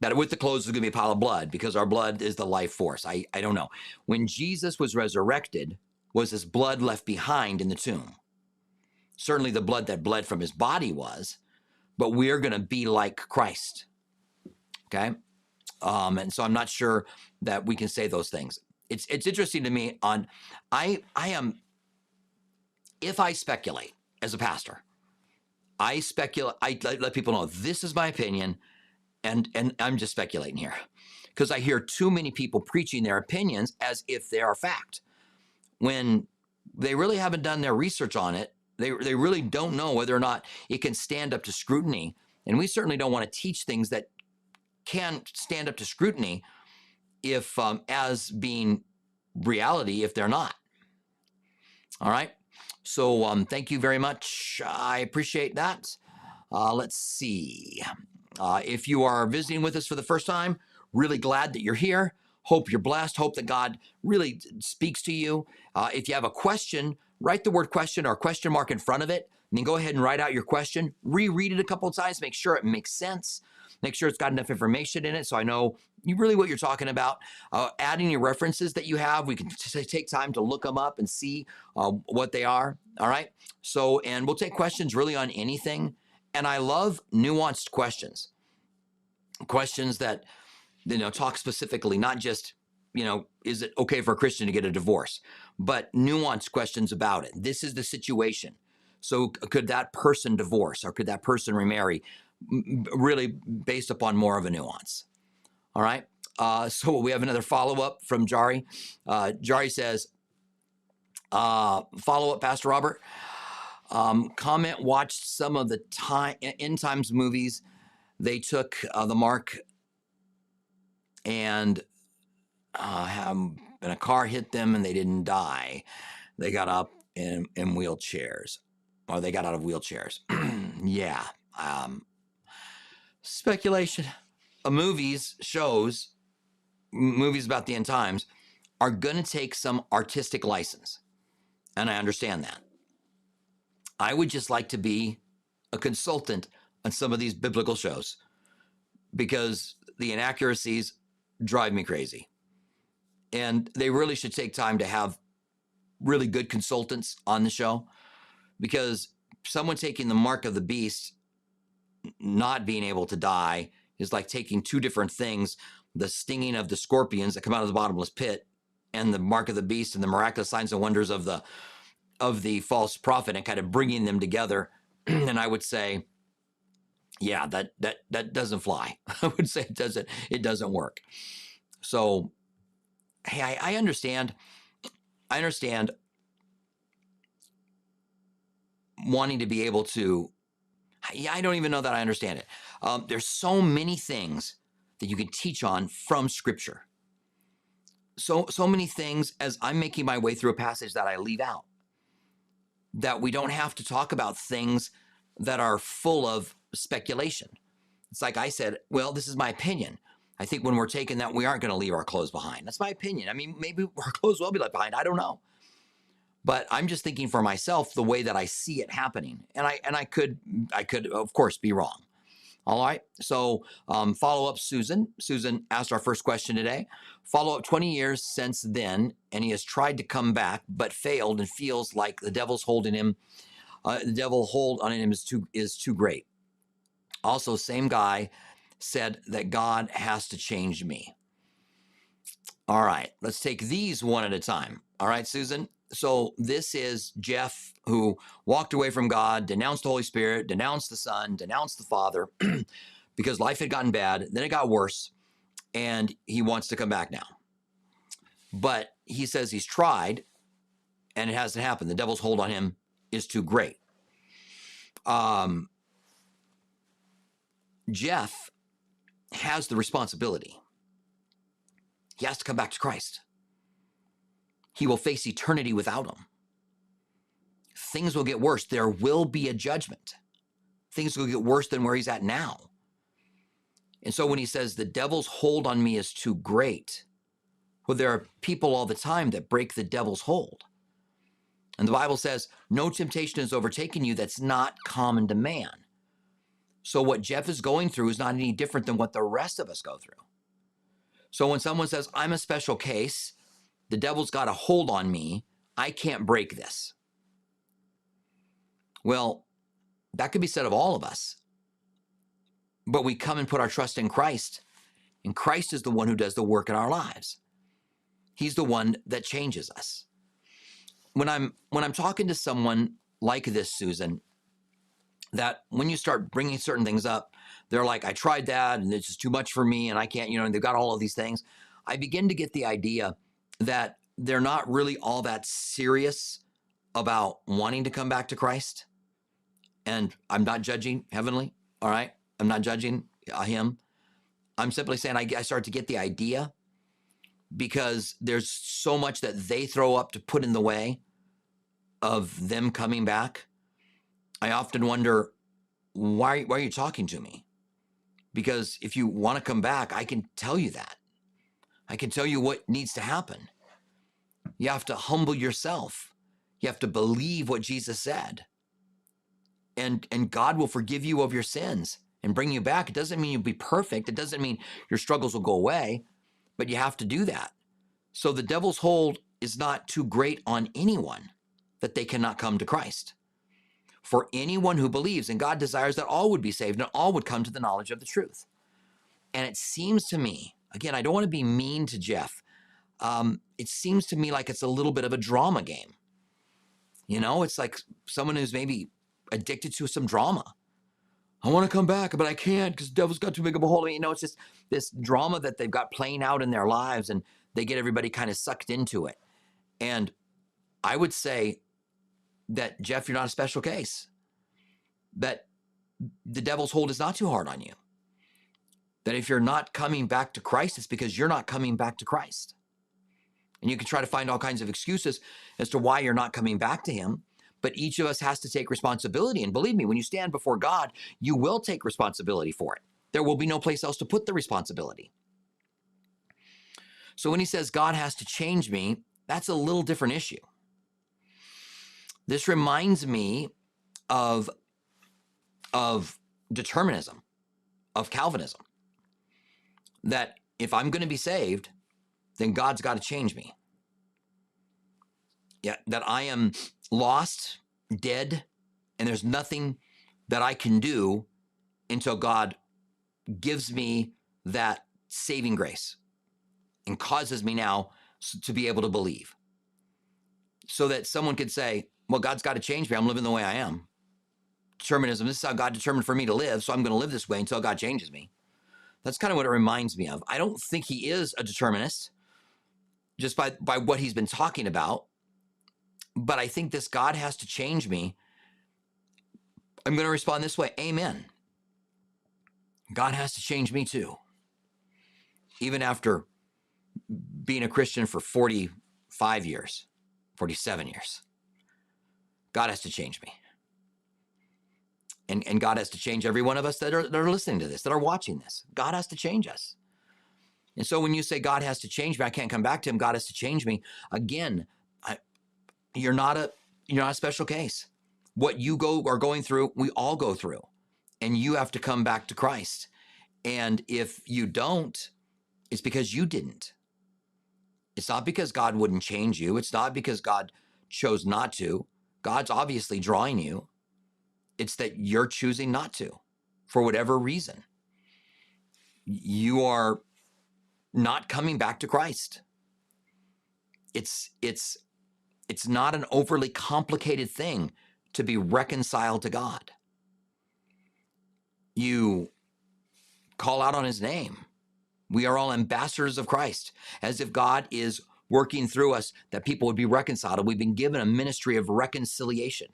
That with the clothes is going to be a pile of blood because our blood is the life force. I, I don't know. When Jesus was resurrected, was his blood left behind in the tomb. Certainly, the blood that bled from his body was, but we're going to be like Christ. Okay. Um, and so I'm not sure that we can say those things. It's it's interesting to me on I I am if I speculate as a pastor, I speculate I let, let people know this is my opinion and and I'm just speculating here because I hear too many people preaching their opinions as if they are fact when they really haven't done their research on it. They, they really don't know whether or not it can stand up to scrutiny. And we certainly don't want to teach things that can stand up to scrutiny if um, as being reality if they're not. All right. So um, thank you very much. I appreciate that. Uh, let's see. Uh, if you are visiting with us for the first time, really glad that you're here. Hope you're blessed. Hope that God really speaks to you. Uh, if you have a question, write the word question or question mark in front of it, and then go ahead and write out your question. Reread it a couple of times, make sure it makes sense. Make sure it's got enough information in it so I know you really what you're talking about. Uh, adding your references that you have, we can t- take time to look them up and see uh, what they are. All right. So, and we'll take questions really on anything. And I love nuanced questions, questions that you know talk specifically, not just you know, is it okay for a Christian to get a divorce? But nuanced questions about it. This is the situation. So could that person divorce or could that person remarry? really based upon more of a nuance. All right. Uh, so we have another follow up from Jari. Uh, Jari says, uh, follow up, Pastor Robert. Um, comment watched some of the time end times movies. They took uh, the mark and uh, and a car hit them and they didn't die. They got up in, in wheelchairs or they got out of wheelchairs. yeah. Um, speculation. A movies, shows, movies about the end times are going to take some artistic license. And I understand that. I would just like to be a consultant on some of these biblical shows because the inaccuracies drive me crazy. And they really should take time to have really good consultants on the show because someone taking the mark of the beast not being able to die is like taking two different things the stinging of the scorpions that come out of the bottomless pit and the mark of the beast and the miraculous signs and wonders of the of the false prophet and kind of bringing them together and i would say yeah that that that doesn't fly i would say it doesn't it doesn't work so hey i, I understand i understand wanting to be able to I don't even know that I understand it. Um, there's so many things that you can teach on from Scripture. So so many things as I'm making my way through a passage that I leave out. That we don't have to talk about things that are full of speculation. It's like I said, well, this is my opinion. I think when we're taking that, we aren't going to leave our clothes behind. That's my opinion. I mean, maybe our clothes will be left behind. I don't know but i'm just thinking for myself the way that i see it happening and i and i could i could of course be wrong all right so um, follow up susan. Susan asked our first question today. Follow up 20 years since then and he has tried to come back but failed and feels like the devil's holding him uh, the devil hold on him is too is too great. Also same guy said that god has to change me. All right let's take these one at a time. All right susan so this is Jeff who walked away from God, denounced the Holy Spirit, denounced the Son, denounced the Father because life had gotten bad. Then it got worse, and he wants to come back now. But he says he's tried, and it hasn't happened. The devil's hold on him is too great. Um, Jeff has the responsibility. He has to come back to Christ he will face eternity without him. Things will get worse. There will be a judgment. Things will get worse than where he's at now. And so when he says the devil's hold on me is too great, well, there are people all the time that break the devil's hold. And the Bible says, no temptation has overtaken you that's not common to man. So what Jeff is going through is not any different than what the rest of us go through. So when someone says, I'm a special case, the devil's got a hold on me. I can't break this. Well, that could be said of all of us. But we come and put our trust in Christ, and Christ is the one who does the work in our lives. He's the one that changes us. When I'm when I'm talking to someone like this, Susan, that when you start bringing certain things up, they're like, I tried that and it's just too much for me and I can't, you know, and they've got all of these things. I begin to get the idea that they're not really all that serious about wanting to come back to Christ. And I'm not judging Heavenly, all right? I'm not judging uh, him. I'm simply saying I, I start to get the idea because there's so much that they throw up to put in the way of them coming back. I often wonder why, why are you talking to me? Because if you want to come back, I can tell you that. I can tell you what needs to happen. You have to humble yourself. You have to believe what Jesus said. And, and God will forgive you of your sins and bring you back. It doesn't mean you'll be perfect. It doesn't mean your struggles will go away, but you have to do that. So the devil's hold is not too great on anyone that they cannot come to Christ. For anyone who believes, and God desires that all would be saved and all would come to the knowledge of the truth. And it seems to me, again, I don't want to be mean to Jeff. Um, it seems to me like it's a little bit of a drama game. You know, it's like someone who's maybe addicted to some drama. I want to come back, but I can't because the devil's got too big of a hold on me. You know, it's just this drama that they've got playing out in their lives and they get everybody kind of sucked into it. And I would say that, Jeff, you're not a special case. That the devil's hold is not too hard on you. That if you're not coming back to Christ, it's because you're not coming back to Christ. And you can try to find all kinds of excuses as to why you're not coming back to Him. But each of us has to take responsibility. And believe me, when you stand before God, you will take responsibility for it. There will be no place else to put the responsibility. So when he says God has to change me, that's a little different issue. This reminds me of, of determinism, of Calvinism. That if I'm going to be saved, then God's got to change me. Yeah, that I am lost, dead, and there's nothing that I can do until God gives me that saving grace and causes me now to be able to believe. So that someone could say, well, God's got to change me. I'm living the way I am. Determinism, this is how God determined for me to live, so I'm going to live this way until God changes me. That's kind of what it reminds me of. I don't think he is a determinist just by, by what he's been talking about, but I think this God has to change me. I'm going to respond this way Amen. God has to change me too. Even after being a Christian for 45 years, 47 years. God has to change me. And, and God has to change every one of us that are, that are listening to this, that are watching this. God has to change us. And so when you say God has to change me, I can't come back to him, God has to change me. Again, I, you're not a you're not a special case. What you go are going through, we all go through. And you have to come back to Christ. And if you don't, it's because you didn't. It's not because God wouldn't change you. It's not because God chose not to. God's obviously drawing you. It's that you're choosing not to for whatever reason. You are not coming back to Christ. It's it's it's not an overly complicated thing to be reconciled to God. You call out on his name. We are all ambassadors of Christ, as if God is working through us that people would be reconciled. We've been given a ministry of reconciliation.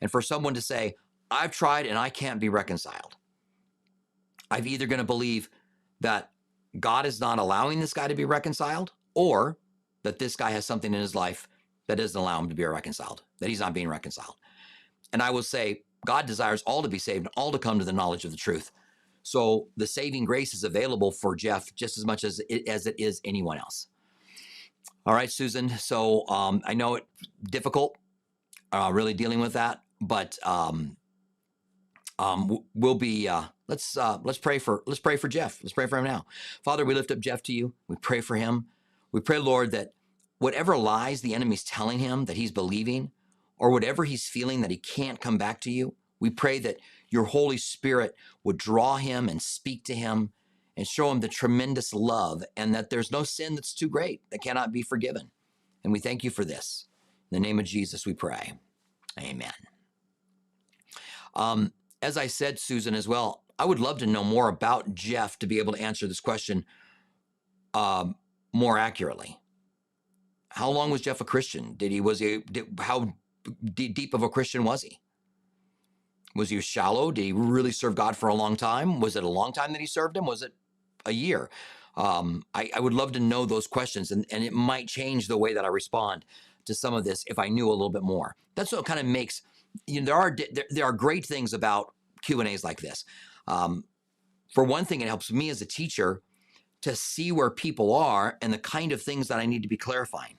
And for someone to say, I've tried and I can't be reconciled, I've either going to believe that God is not allowing this guy to be reconciled or that this guy has something in his life that doesn't allow him to be reconciled, that he's not being reconciled. And I will say, God desires all to be saved and all to come to the knowledge of the truth. So the saving grace is available for Jeff just as much as it, as it is anyone else. All right, Susan. So um, I know it's difficult, uh, really dealing with that, but um, um, we'll be. Uh, let's uh, let's pray for let's pray for Jeff. Let's pray for him now. Father, we lift up Jeff to you. We pray for him. We pray, Lord, that whatever lies the enemy's telling him that he's believing, or whatever he's feeling that he can't come back to you, we pray that your Holy Spirit would draw him and speak to him and show him the tremendous love and that there's no sin that's too great that cannot be forgiven. And we thank you for this. In the name of Jesus, we pray. Amen. Um, as I said, Susan, as well, I would love to know more about Jeff to be able to answer this question um, more accurately. How long was Jeff a Christian? Did he was he did, how d- deep of a Christian was he? Was he shallow? Did he really serve God for a long time? Was it a long time that he served him? Was it a year? Um, I, I, would love to know those questions, and, and it might change the way that I respond to some of this if I knew a little bit more. That's what kind of makes you know there are there, there are great things about Q and A's like this. Um, for one thing, it helps me as a teacher to see where people are and the kind of things that I need to be clarifying.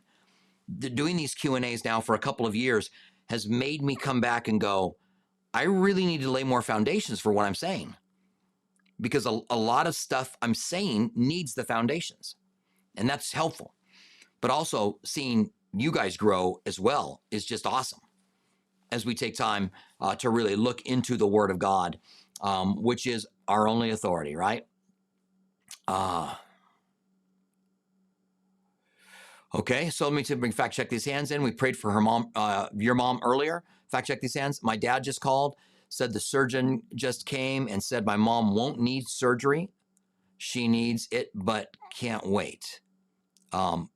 The, doing these Q and A's now for a couple of years has made me come back and go, I really need to lay more foundations for what I'm saying because a, a lot of stuff I'm saying needs the foundations, and that's helpful. But also seeing you guys grow as well is just awesome as we take time uh, to really look into the Word of God, um, which is our only authority, right? Uh, okay, so let me bring fact check these hands in. We prayed for her mom, uh, your mom earlier. Fact check these hands. My dad just called, said the surgeon just came and said my mom won't need surgery. She needs it, but can't wait. Um,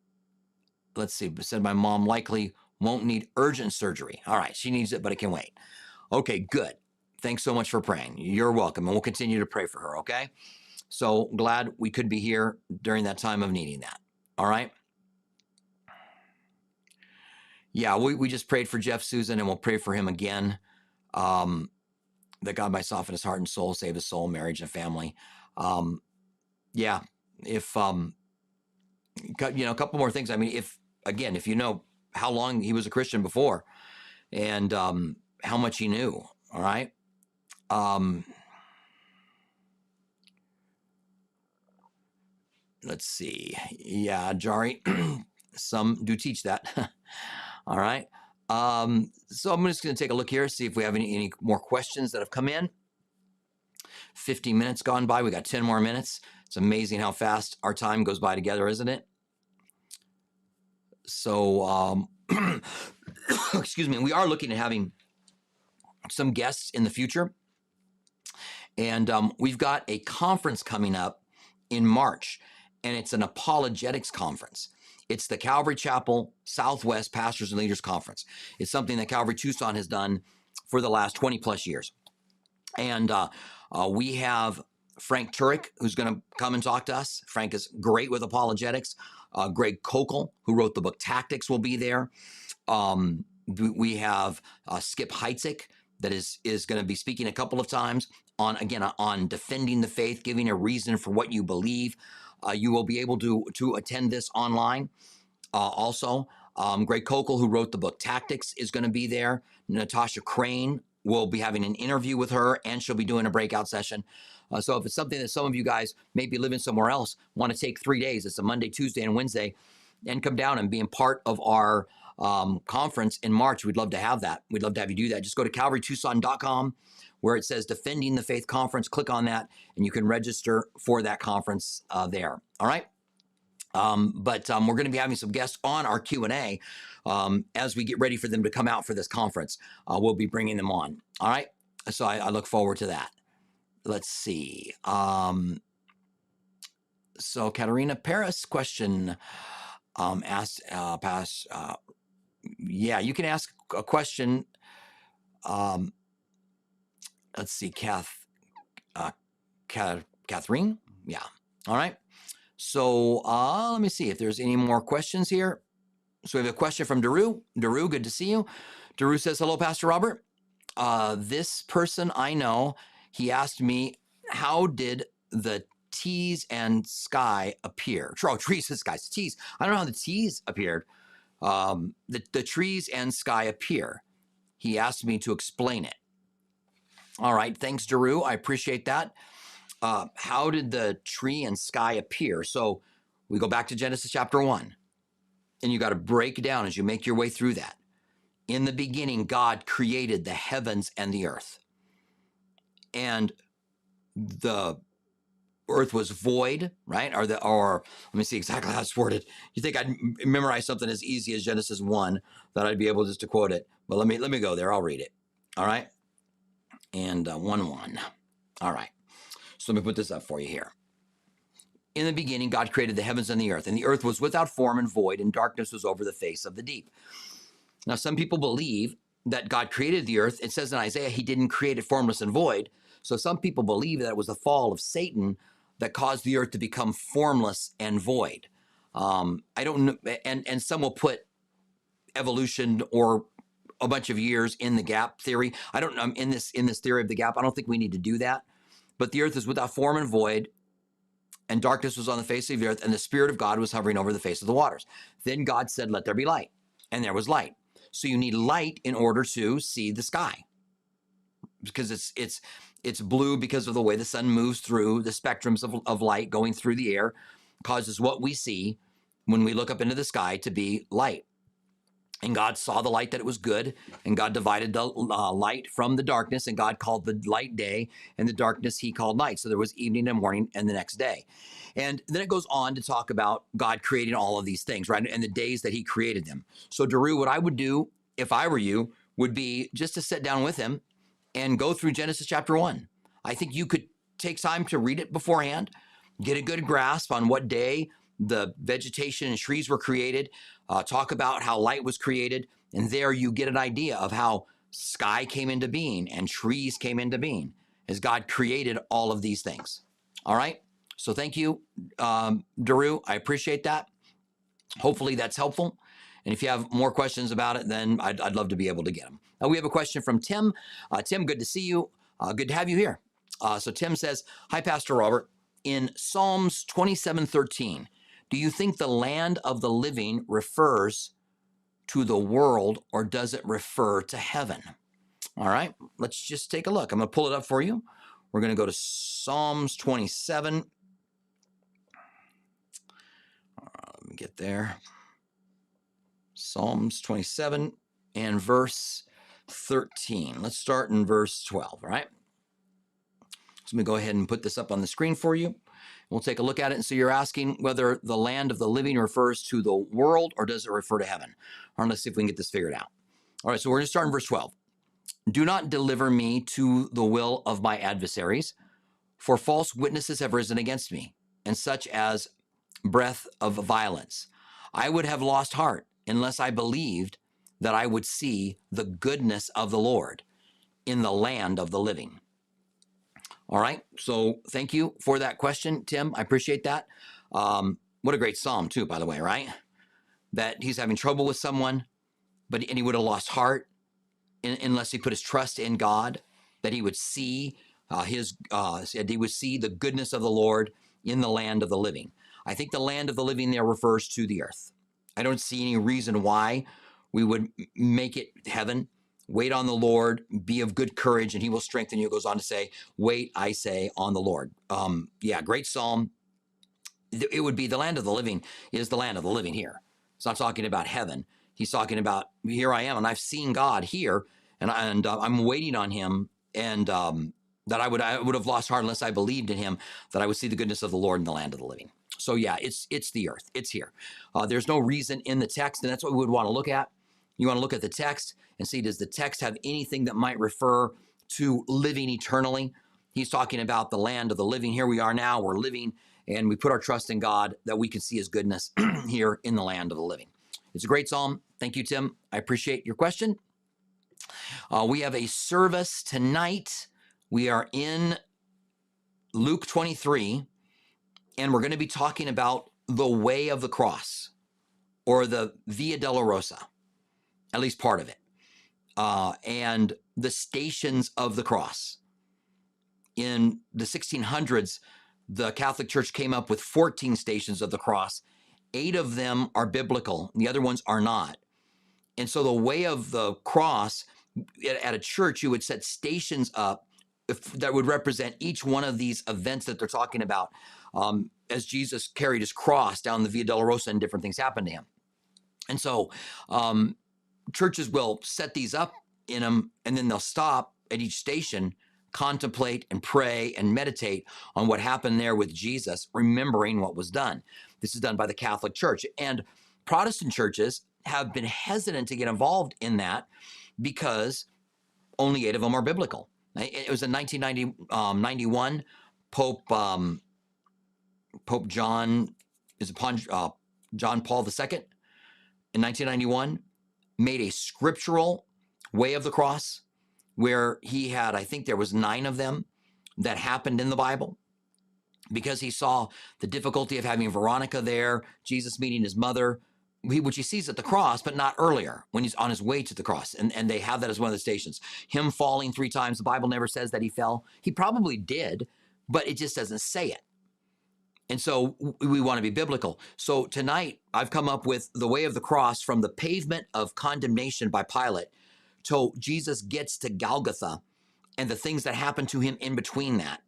let's see, said my mom likely won't need urgent surgery. All right, she needs it, but it can wait. Okay, good. Thanks so much for praying. You're welcome, and we'll continue to pray for her, okay? So glad we could be here during that time of needing that. All right? Yeah, we, we just prayed for Jeff Susan, and we'll pray for him again. Um, that God might soften his heart and soul, save his soul, marriage, and family. Um, yeah, if um, you know, a couple more things. I mean, if again, if you know how long he was a Christian before and um, how much he knew. All right. Um, let's see. Yeah, Jari, some do teach that. all right. Um, so I'm just going to take a look here, see if we have any, any more questions that have come in. 50 minutes gone by. We got 10 more minutes. It's amazing how fast our time goes by together, isn't it? So, um, excuse me, we are looking at having some guests in the future. And um, we've got a conference coming up in March, and it's an apologetics conference. It's the Calvary Chapel Southwest Pastors and Leaders Conference. It's something that Calvary Tucson has done for the last 20 plus years. And uh, uh, we have Frank Turek, who's going to come and talk to us. Frank is great with apologetics. Uh, Greg Koukl, who wrote the book Tactics, will be there. Um, we have uh, Skip Heitzig that is is going to be speaking a couple of times on again on defending the faith, giving a reason for what you believe. Uh, you will be able to to attend this online. Uh, also, um, Greg Koukl, who wrote the book Tactics, is going to be there. Natasha Crain will be having an interview with her, and she'll be doing a breakout session. Uh, so if it's something that some of you guys may be living somewhere else, want to take three days, it's a Monday, Tuesday, and Wednesday, and come down and being part of our um, conference in March, we'd love to have that. We'd love to have you do that. Just go to calvarytucson.com where it says Defending the Faith Conference. Click on that, and you can register for that conference uh, there. All right. Um, but um, we're going to be having some guests on our Q and A um, as we get ready for them to come out for this conference. Uh, we'll be bringing them on. All right. So I, I look forward to that let's see. Um, so Katerina Paris question um, asked, uh, pass, uh, yeah, you can ask a question. Um, let's see, Kath, uh, Catherine. Yeah. All right. So uh, let me see if there's any more questions here. So we have a question from Daru. Daru, good to see you. Daru says, hello, Pastor Robert. Uh, this person I know he asked me, How did the T's and sky appear? Oh, trees and skies. T's. I don't know how the T's appeared. Um, the, the trees and sky appear. He asked me to explain it. All right. Thanks, Daru. I appreciate that. Uh, how did the tree and sky appear? So we go back to Genesis chapter 1. and you got to break down as you make your way through that. In the beginning, God created the heavens and the earth. And the earth was void, right? Or the or let me see exactly how it's worded. You think I'd memorize something as easy as Genesis 1 that I'd be able just to quote it. But let me let me go there. I'll read it. All right. And uh, 1 1. All right. So let me put this up for you here. In the beginning, God created the heavens and the earth, and the earth was without form and void, and darkness was over the face of the deep. Now, some people believe that God created the earth. It says in Isaiah, He didn't create it formless and void. So some people believe that it was the fall of Satan that caused the earth to become formless and void. Um, I don't know, and and some will put evolution or a bunch of years in the gap theory. I don't know I'm in this in this theory of the gap. I don't think we need to do that. But the earth is without form and void, and darkness was on the face of the earth, and the Spirit of God was hovering over the face of the waters. Then God said, Let there be light. And there was light. So you need light in order to see the sky. Because it's it's it's blue because of the way the sun moves through the spectrums of, of light going through the air, causes what we see when we look up into the sky to be light. And God saw the light that it was good, and God divided the uh, light from the darkness, and God called the light day, and the darkness he called night. So there was evening and morning and the next day. And then it goes on to talk about God creating all of these things, right? And the days that he created them. So, Daru, what I would do if I were you would be just to sit down with him and go through Genesis chapter one. I think you could take time to read it beforehand, get a good grasp on what day the vegetation and trees were created, uh, talk about how light was created, and there you get an idea of how sky came into being and trees came into being as God created all of these things. All right. So thank you, um, Daru. I appreciate that. Hopefully that's helpful. And if you have more questions about it, then I'd, I'd love to be able to get them. We have a question from Tim. Uh, Tim, good to see you. Uh, good to have you here. Uh, so Tim says, "Hi, Pastor Robert. In Psalms 27:13, do you think the land of the living refers to the world or does it refer to heaven? All right, let's just take a look. I'm going to pull it up for you. We're going to go to Psalms 27. Uh, let me get there. Psalms 27 and verse 13. Let's start in verse 12, all right? So let me go ahead and put this up on the screen for you. We'll take a look at it. And so you're asking whether the land of the living refers to the world or does it refer to heaven? All right, let's see if we can get this figured out. All right, so we're going to start in verse 12. Do not deliver me to the will of my adversaries, for false witnesses have risen against me, and such as breath of violence. I would have lost heart unless I believed that I would see the goodness of the Lord in the land of the living. All right. So thank you for that question, Tim. I appreciate that. Um, what a great psalm, too, by the way, right? That he's having trouble with someone, but and he would have lost heart in, unless he put his trust in God. That he would see uh, his, uh, he would see the goodness of the Lord in the land of the living. I think the land of the living there refers to the earth. I don't see any reason why we would make it heaven wait on the Lord, be of good courage, and he will strengthen you. It goes on to say, wait, I say, on the Lord. Um, yeah, great psalm. It would be the land of the living is the land of the living here. It's not talking about heaven. He's talking about here I am, and I've seen God here, and, and uh, I'm waiting on him, and um, that I would I would have lost heart unless I believed in him, that I would see the goodness of the Lord in the land of the living. So yeah, it's it's the earth. It's here. Uh, there's no reason in the text, and that's what we would want to look at. You want to look at the text and see does the text have anything that might refer to living eternally? He's talking about the land of the living. Here we are now, we're living, and we put our trust in God that we can see his goodness here in the land of the living. It's a great psalm. Thank you, Tim. I appreciate your question. Uh, we have a service tonight. We are in Luke 23, and we're going to be talking about the way of the cross or the Via Dolorosa at least part of it, uh, and the stations of the cross. In the 1600s, the Catholic Church came up with 14 stations of the cross. Eight of them are biblical, the other ones are not. And so the way of the cross at a church, you would set stations up if, that would represent each one of these events that they're talking about. Um, as Jesus carried his cross down the Via Dolorosa and different things happened to him. And so um, churches will set these up in them and then they'll stop at each station, contemplate and pray and meditate on what happened there with Jesus, remembering what was done. This is done by the Catholic Church. And Protestant churches have been hesitant to get involved in that because only eight of them are biblical. It was in 1991, um, Pope um, Pope John is upon uh, John Paul II in 1991 made a scriptural way of the cross where he had I think there was 9 of them that happened in the Bible because he saw the difficulty of having Veronica there, Jesus meeting his mother, which he sees at the cross, but not earlier when he's on his way to the cross. And, and they have that as one of the stations. Him falling three times, the Bible never says that he fell. He probably did, but it just doesn't say it. And so we want to be biblical. So tonight, I've come up with the way of the cross from the pavement of condemnation by Pilate till Jesus gets to Golgotha and the things that happen to him in between that.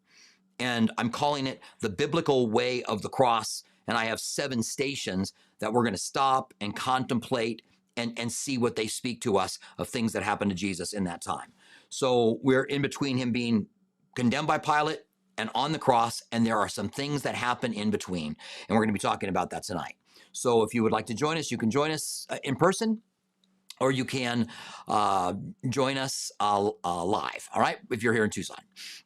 And I'm calling it the biblical way of the cross. And I have seven stations that we're going to stop and contemplate and, and see what they speak to us of things that happened to Jesus in that time. So we're in between him being condemned by Pilate and on the cross, and there are some things that happen in between. And we're going to be talking about that tonight. So if you would like to join us, you can join us uh, in person or you can uh, join us uh, uh, live, all right, if you're here in Tucson.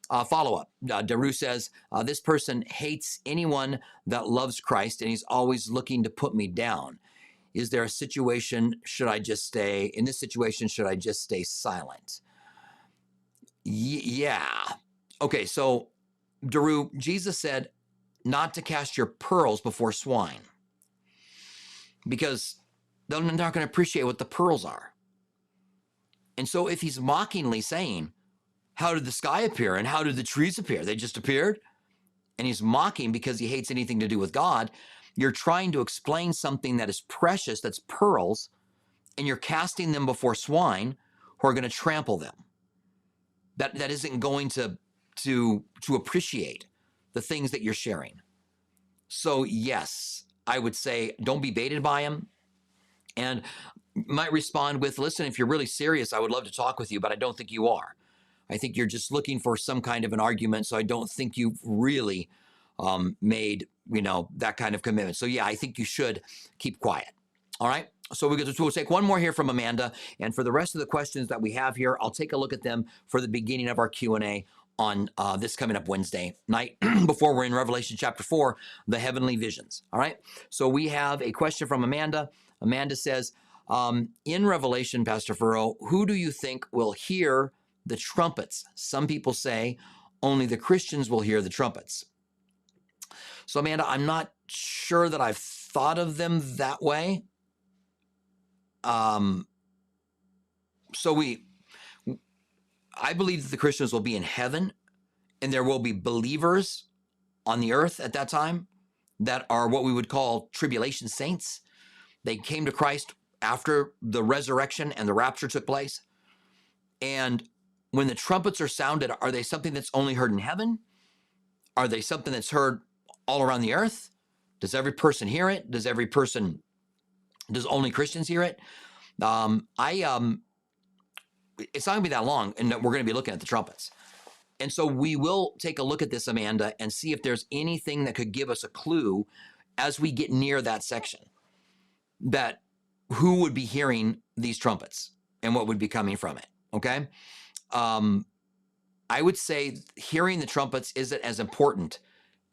Uh, follow up uh, Daru says, uh, This person hates anyone that loves Christ and he's always looking to put me down. Is there a situation, should I just stay, in this situation, should I just stay silent? Y- yeah. Okay, so Daru, Jesus said not to cast your pearls before swine because they're not going to appreciate what the pearls are. And so if he's mockingly saying, How did the sky appear and how did the trees appear? They just appeared. And he's mocking because he hates anything to do with God. You're trying to explain something that is precious, that's pearls, and you're casting them before swine who are going to trample them. That, that isn't going to to to appreciate the things that you're sharing. So yes, I would say don't be baited by him and might respond with, "Listen, if you're really serious, I would love to talk with you, but I don't think you are. I think you're just looking for some kind of an argument, so I don't think you've really um, made you know that kind of commitment. So yeah, I think you should keep quiet. All right. So we get to we'll take one more here from Amanda, and for the rest of the questions that we have here, I'll take a look at them for the beginning of our Q and A on uh, this coming up Wednesday night before we're in Revelation chapter 4, the heavenly visions. All right. So we have a question from Amanda. Amanda says, um, in Revelation, Pastor Furrow, who do you think will hear the trumpets? Some people say only the Christians will hear the trumpets. So, Amanda, I'm not sure that I've thought of them that way. Um, so we I believe that the Christians will be in heaven and there will be believers on the earth at that time that are what we would call tribulation saints. They came to Christ after the resurrection and the rapture took place. And when the trumpets are sounded, are they something that's only heard in heaven? Are they something that's heard all around the earth? Does every person hear it? Does every person, does only Christians hear it? Um, I um, it's not going to be that long, and we're going to be looking at the trumpets. And so we will take a look at this, Amanda, and see if there's anything that could give us a clue as we get near that section that who would be hearing these trumpets and what would be coming from it. Okay. Um, I would say hearing the trumpets isn't as important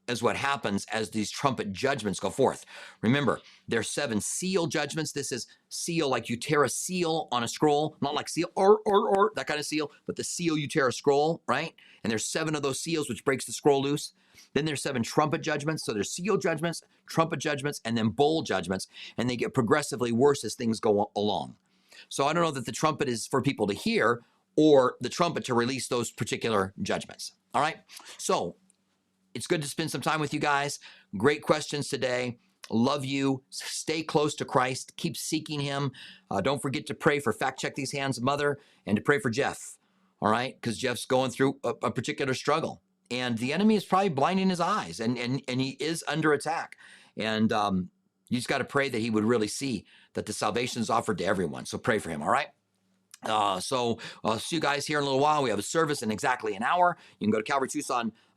as what happens as these trumpet judgments go forth. Remember, there's seven seal judgments. This is seal like you tear a seal on a scroll, not like seal or or or that kind of seal, but the seal you tear a scroll, right? And there's seven of those seals which breaks the scroll loose. Then there's seven trumpet judgments. So there's seal judgments, trumpet judgments, and then bowl judgments, and they get progressively worse as things go along. So I don't know that the trumpet is for people to hear or the trumpet to release those particular judgments. All right. So it's good to spend some time with you guys. Great questions today. Love you. Stay close to Christ. Keep seeking Him. Uh, don't forget to pray for Fact Check These Hands Mother and to pray for Jeff. All right, because Jeff's going through a, a, particular struggle, and the enemy is probably blinding his eyes, and and and he is under attack. And um, You just got to pray that he would really see that the salvation is offered to everyone. So pray for him, all right? Uh, so I'll see you guys here in a little while. We have a service in exactly an hour. You can go to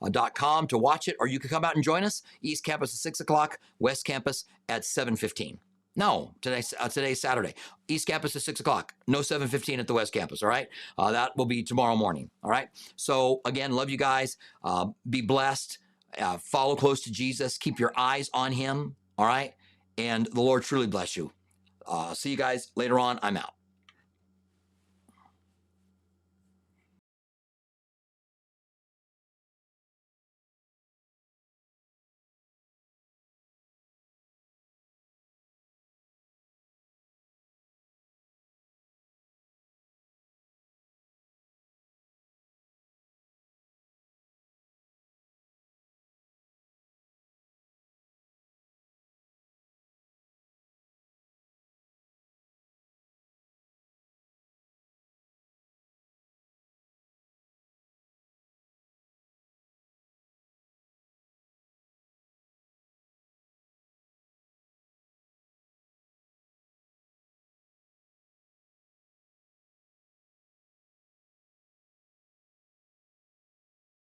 calvarytucson.com to watch it, or you can come out and join us. East Campus at 6 o'clock, West Campus at 7.15. No, today's uh, today's Saturday. East Campus at six o'clock. No seven fifteen at the West Campus. All right, uh, that will be tomorrow morning. All right. So again, love you guys. Uh, be blessed. Uh, follow close to Jesus. Keep your eyes on Him. All right, and the Lord truly bless you. Uh, see you guys later on. I'm out.